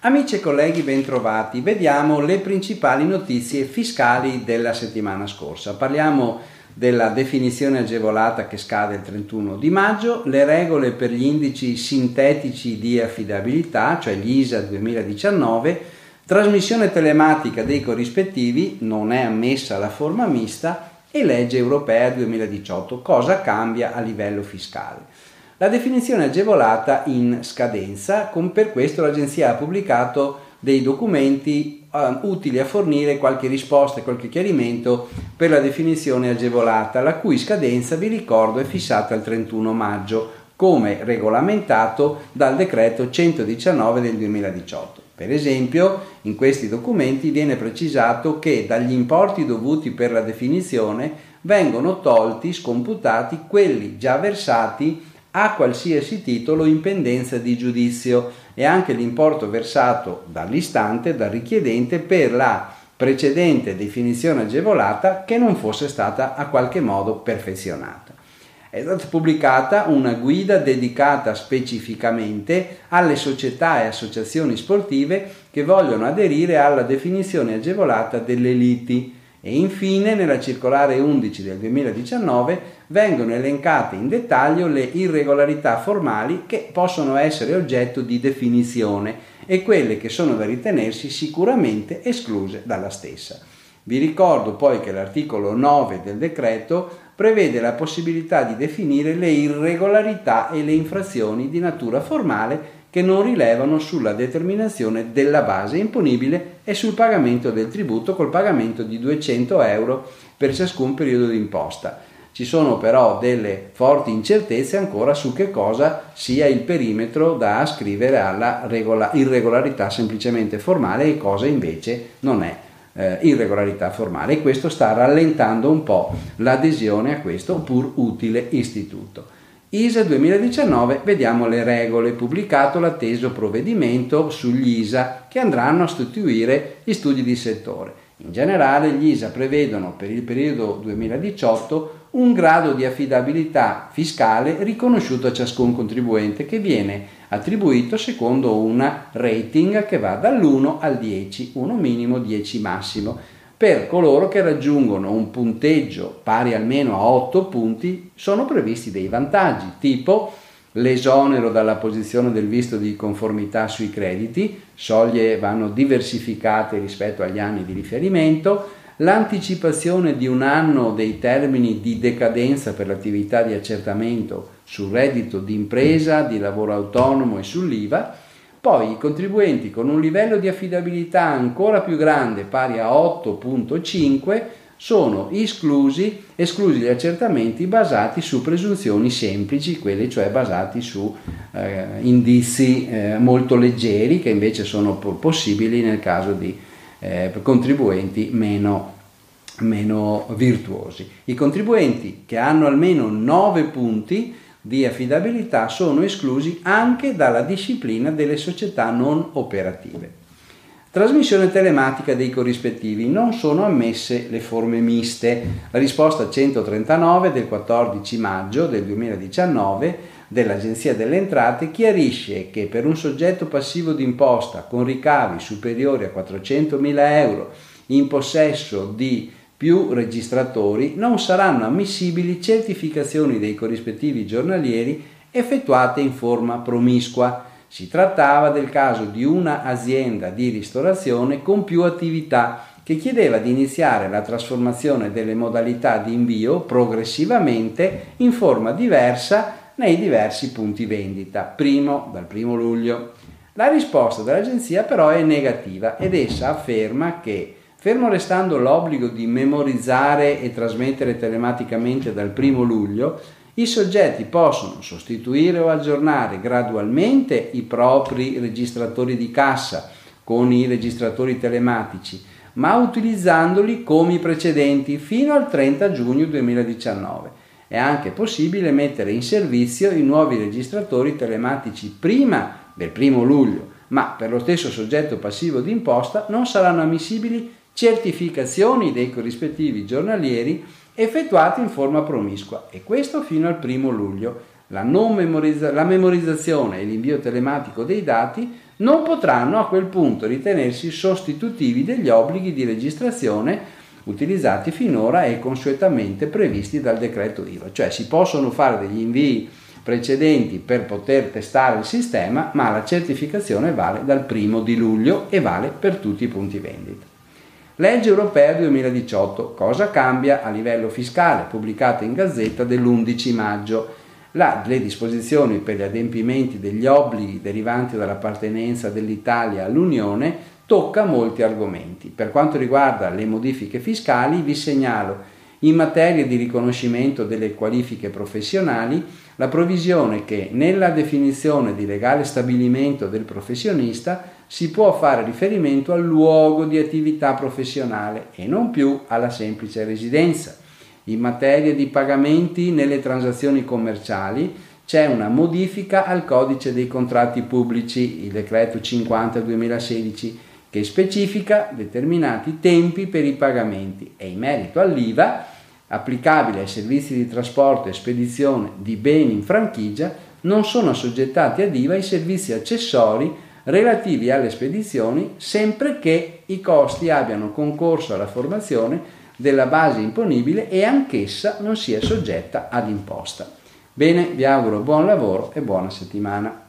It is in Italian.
Amici e colleghi, bentrovati. Vediamo le principali notizie fiscali della settimana scorsa. Parliamo della definizione agevolata che scade il 31 di maggio, le regole per gli indici sintetici di affidabilità, cioè gli ISA 2019, trasmissione telematica dei corrispettivi, non è ammessa la forma mista e legge europea 2018. Cosa cambia a livello fiscale? La definizione agevolata in scadenza, con per questo l'Agenzia ha pubblicato dei documenti uh, utili a fornire qualche risposta e qualche chiarimento per la definizione agevolata, la cui scadenza, vi ricordo, è fissata al 31 maggio, come regolamentato dal decreto 119 del 2018. Per esempio, in questi documenti viene precisato che dagli importi dovuti per la definizione vengono tolti, scomputati quelli già versati a qualsiasi titolo in pendenza di giudizio e anche l'importo versato dall'istante, dal richiedente per la precedente definizione agevolata che non fosse stata a qualche modo perfezionata. È stata pubblicata una guida dedicata specificamente alle società e associazioni sportive che vogliono aderire alla definizione agevolata delle liti e infine nella circolare 11 del 2019 vengono elencate in dettaglio le irregolarità formali che possono essere oggetto di definizione e quelle che sono da ritenersi sicuramente escluse dalla stessa. Vi ricordo poi che l'articolo 9 del decreto prevede la possibilità di definire le irregolarità e le infrazioni di natura formale che non rilevano sulla determinazione della base imponibile e sul pagamento del tributo col pagamento di 200 euro per ciascun periodo di imposta. Ci sono però delle forti incertezze ancora su che cosa sia il perimetro da ascrivere alla regola- irregolarità semplicemente formale e cosa invece non è eh, irregolarità formale e questo sta rallentando un po' l'adesione a questo pur utile istituto. ISA 2019 vediamo le regole, pubblicato l'atteso provvedimento sugli ISA che andranno a sostituire gli studi di settore. In generale gli ISA prevedono per il periodo 2018 un grado di affidabilità fiscale riconosciuto a ciascun contribuente che viene attribuito secondo una rating che va dall'1 al 10, 1 minimo 10 massimo. Per coloro che raggiungono un punteggio pari almeno a 8 punti sono previsti dei vantaggi, tipo l'esonero dalla posizione del visto di conformità sui crediti, soglie vanno diversificate rispetto agli anni di riferimento, l'anticipazione di un anno dei termini di decadenza per l'attività di accertamento sul reddito di impresa, di lavoro autonomo e sull'IVA, poi i contribuenti con un livello di affidabilità ancora più grande, pari a 8.5, sono esclusi, esclusi gli accertamenti basati su presunzioni semplici, quelli cioè basati su eh, indizi eh, molto leggeri che invece sono possibili nel caso di eh, contribuenti meno, meno virtuosi. I contribuenti che hanno almeno 9 punti di affidabilità sono esclusi anche dalla disciplina delle società non operative. Trasmissione telematica dei corrispettivi. Non sono ammesse le forme miste. La risposta 139 del 14 maggio del 2019 dell'Agenzia delle Entrate chiarisce che per un soggetto passivo d'imposta con ricavi superiori a 400.000 euro in possesso di più registratori non saranno ammissibili certificazioni dei corrispettivi giornalieri effettuate in forma promiscua. Si trattava del caso di una azienda di ristorazione con più attività che chiedeva di iniziare la trasformazione delle modalità di invio progressivamente in forma diversa nei diversi punti vendita, primo dal 1 luglio. La risposta dell'agenzia però è negativa ed essa afferma che Fermo restando l'obbligo di memorizzare e trasmettere telematicamente dal 1 luglio, i soggetti possono sostituire o aggiornare gradualmente i propri registratori di cassa con i registratori telematici, ma utilizzandoli come i precedenti fino al 30 giugno 2019. È anche possibile mettere in servizio i nuovi registratori telematici prima del 1 luglio, ma per lo stesso soggetto passivo d'imposta non saranno ammissibili certificazioni dei corrispettivi giornalieri effettuati in forma promiscua e questo fino al primo luglio. La, memorizza- la memorizzazione e l'invio telematico dei dati non potranno a quel punto ritenersi sostitutivi degli obblighi di registrazione utilizzati finora e consuetamente previsti dal decreto IVA, cioè si possono fare degli invii precedenti per poter testare il sistema, ma la certificazione vale dal primo di luglio e vale per tutti i punti vendita. Legge europea 2018. Cosa cambia a livello fiscale? Pubblicata in Gazzetta dell'11 maggio. La, le disposizioni per gli adempimenti degli obblighi derivanti dall'appartenenza dell'Italia all'Unione tocca molti argomenti. Per quanto riguarda le modifiche fiscali vi segnalo in materia di riconoscimento delle qualifiche professionali la provvisione che nella definizione di legale stabilimento del professionista si può fare riferimento al luogo di attività professionale e non più alla semplice residenza. In materia di pagamenti nelle transazioni commerciali c'è una modifica al codice dei contratti pubblici, il decreto 50 2016, che specifica determinati tempi per i pagamenti e in merito all'IVA applicabile ai servizi di trasporto e spedizione di beni in franchigia non sono assoggettati ad IVA i servizi accessori relativi alle spedizioni sempre che i costi abbiano concorso alla formazione della base imponibile e anch'essa non sia soggetta ad imposta. Bene, vi auguro buon lavoro e buona settimana.